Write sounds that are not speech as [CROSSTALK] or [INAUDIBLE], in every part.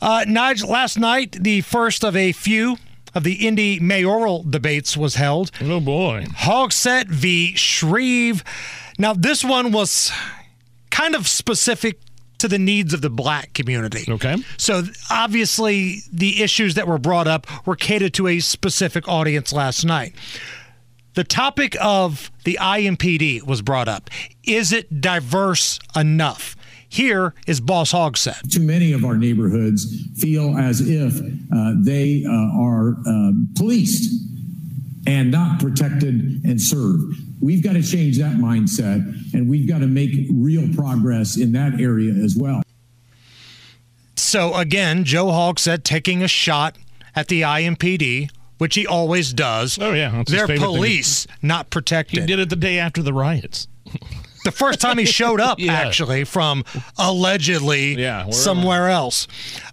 Uh, Nigel, last night, the first of a few of the Indy mayoral debates was held. Oh, boy. Hogsett v. Shreve. Now, this one was kind of specific to the needs of the black community. Okay. So obviously, the issues that were brought up were catered to a specific audience last night. The topic of the IMPD was brought up. Is it diverse enough? Here is Boss Hogsett. Too many of our neighborhoods feel as if uh, they uh, are uh, policed and not protected and served. We've got to change that mindset and we've got to make real progress in that area as well. So, again, Joe Hogsett taking a shot at the IMPD, which he always does. Oh, yeah. They're police, not protected. He did it the day after the riots. The first time he [LAUGHS] showed up, yeah. actually, from allegedly yeah, somewhere else.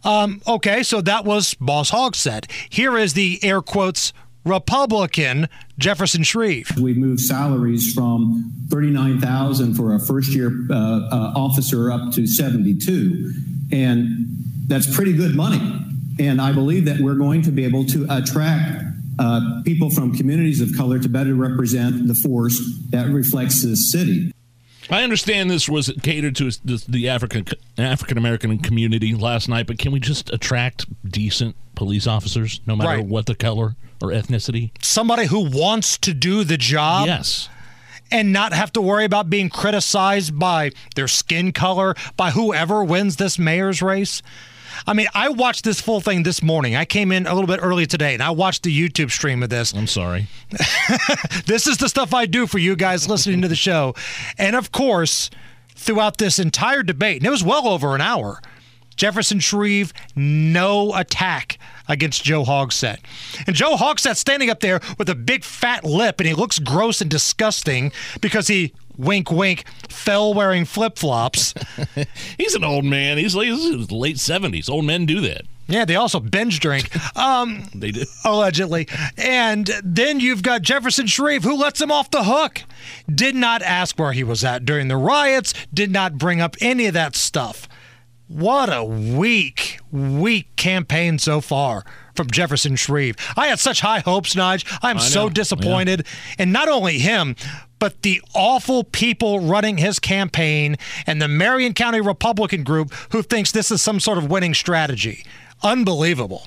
Um, okay, so that was Boss Hogsett. Here is the air quotes Republican Jefferson Shreve. We moved salaries from 39,000 for a first year uh, uh, officer up to 72. And that's pretty good money. And I believe that we're going to be able to attract uh, people from communities of color to better represent the force that reflects this city. I understand this was catered to the African African American community last night, but can we just attract decent police officers, no matter right. what the color or ethnicity? Somebody who wants to do the job. Yes. And not have to worry about being criticized by their skin color, by whoever wins this mayor's race. I mean, I watched this full thing this morning. I came in a little bit early today and I watched the YouTube stream of this. I'm sorry. [LAUGHS] this is the stuff I do for you guys listening to the show. And of course, throughout this entire debate, and it was well over an hour, Jefferson Shreve, no attack against Joe Hogsett. And Joe Hogsett standing up there with a big fat lip and he looks gross and disgusting because he wink wink fell wearing flip-flops. [LAUGHS] he's an old man. He's, he's late 70s. Old men do that. Yeah, they also binge drink. Um, [LAUGHS] they do. Allegedly. And then you've got Jefferson Shreve, who lets him off the hook. Did not ask where he was at during the riots, did not bring up any of that stuff. What a weak, weak campaign so far from Jefferson Shreve. I had such high hopes, Nige. I'm so disappointed. Yeah. And not only him, but the awful people running his campaign and the Marion County Republican group who thinks this is some sort of winning strategy. Unbelievable.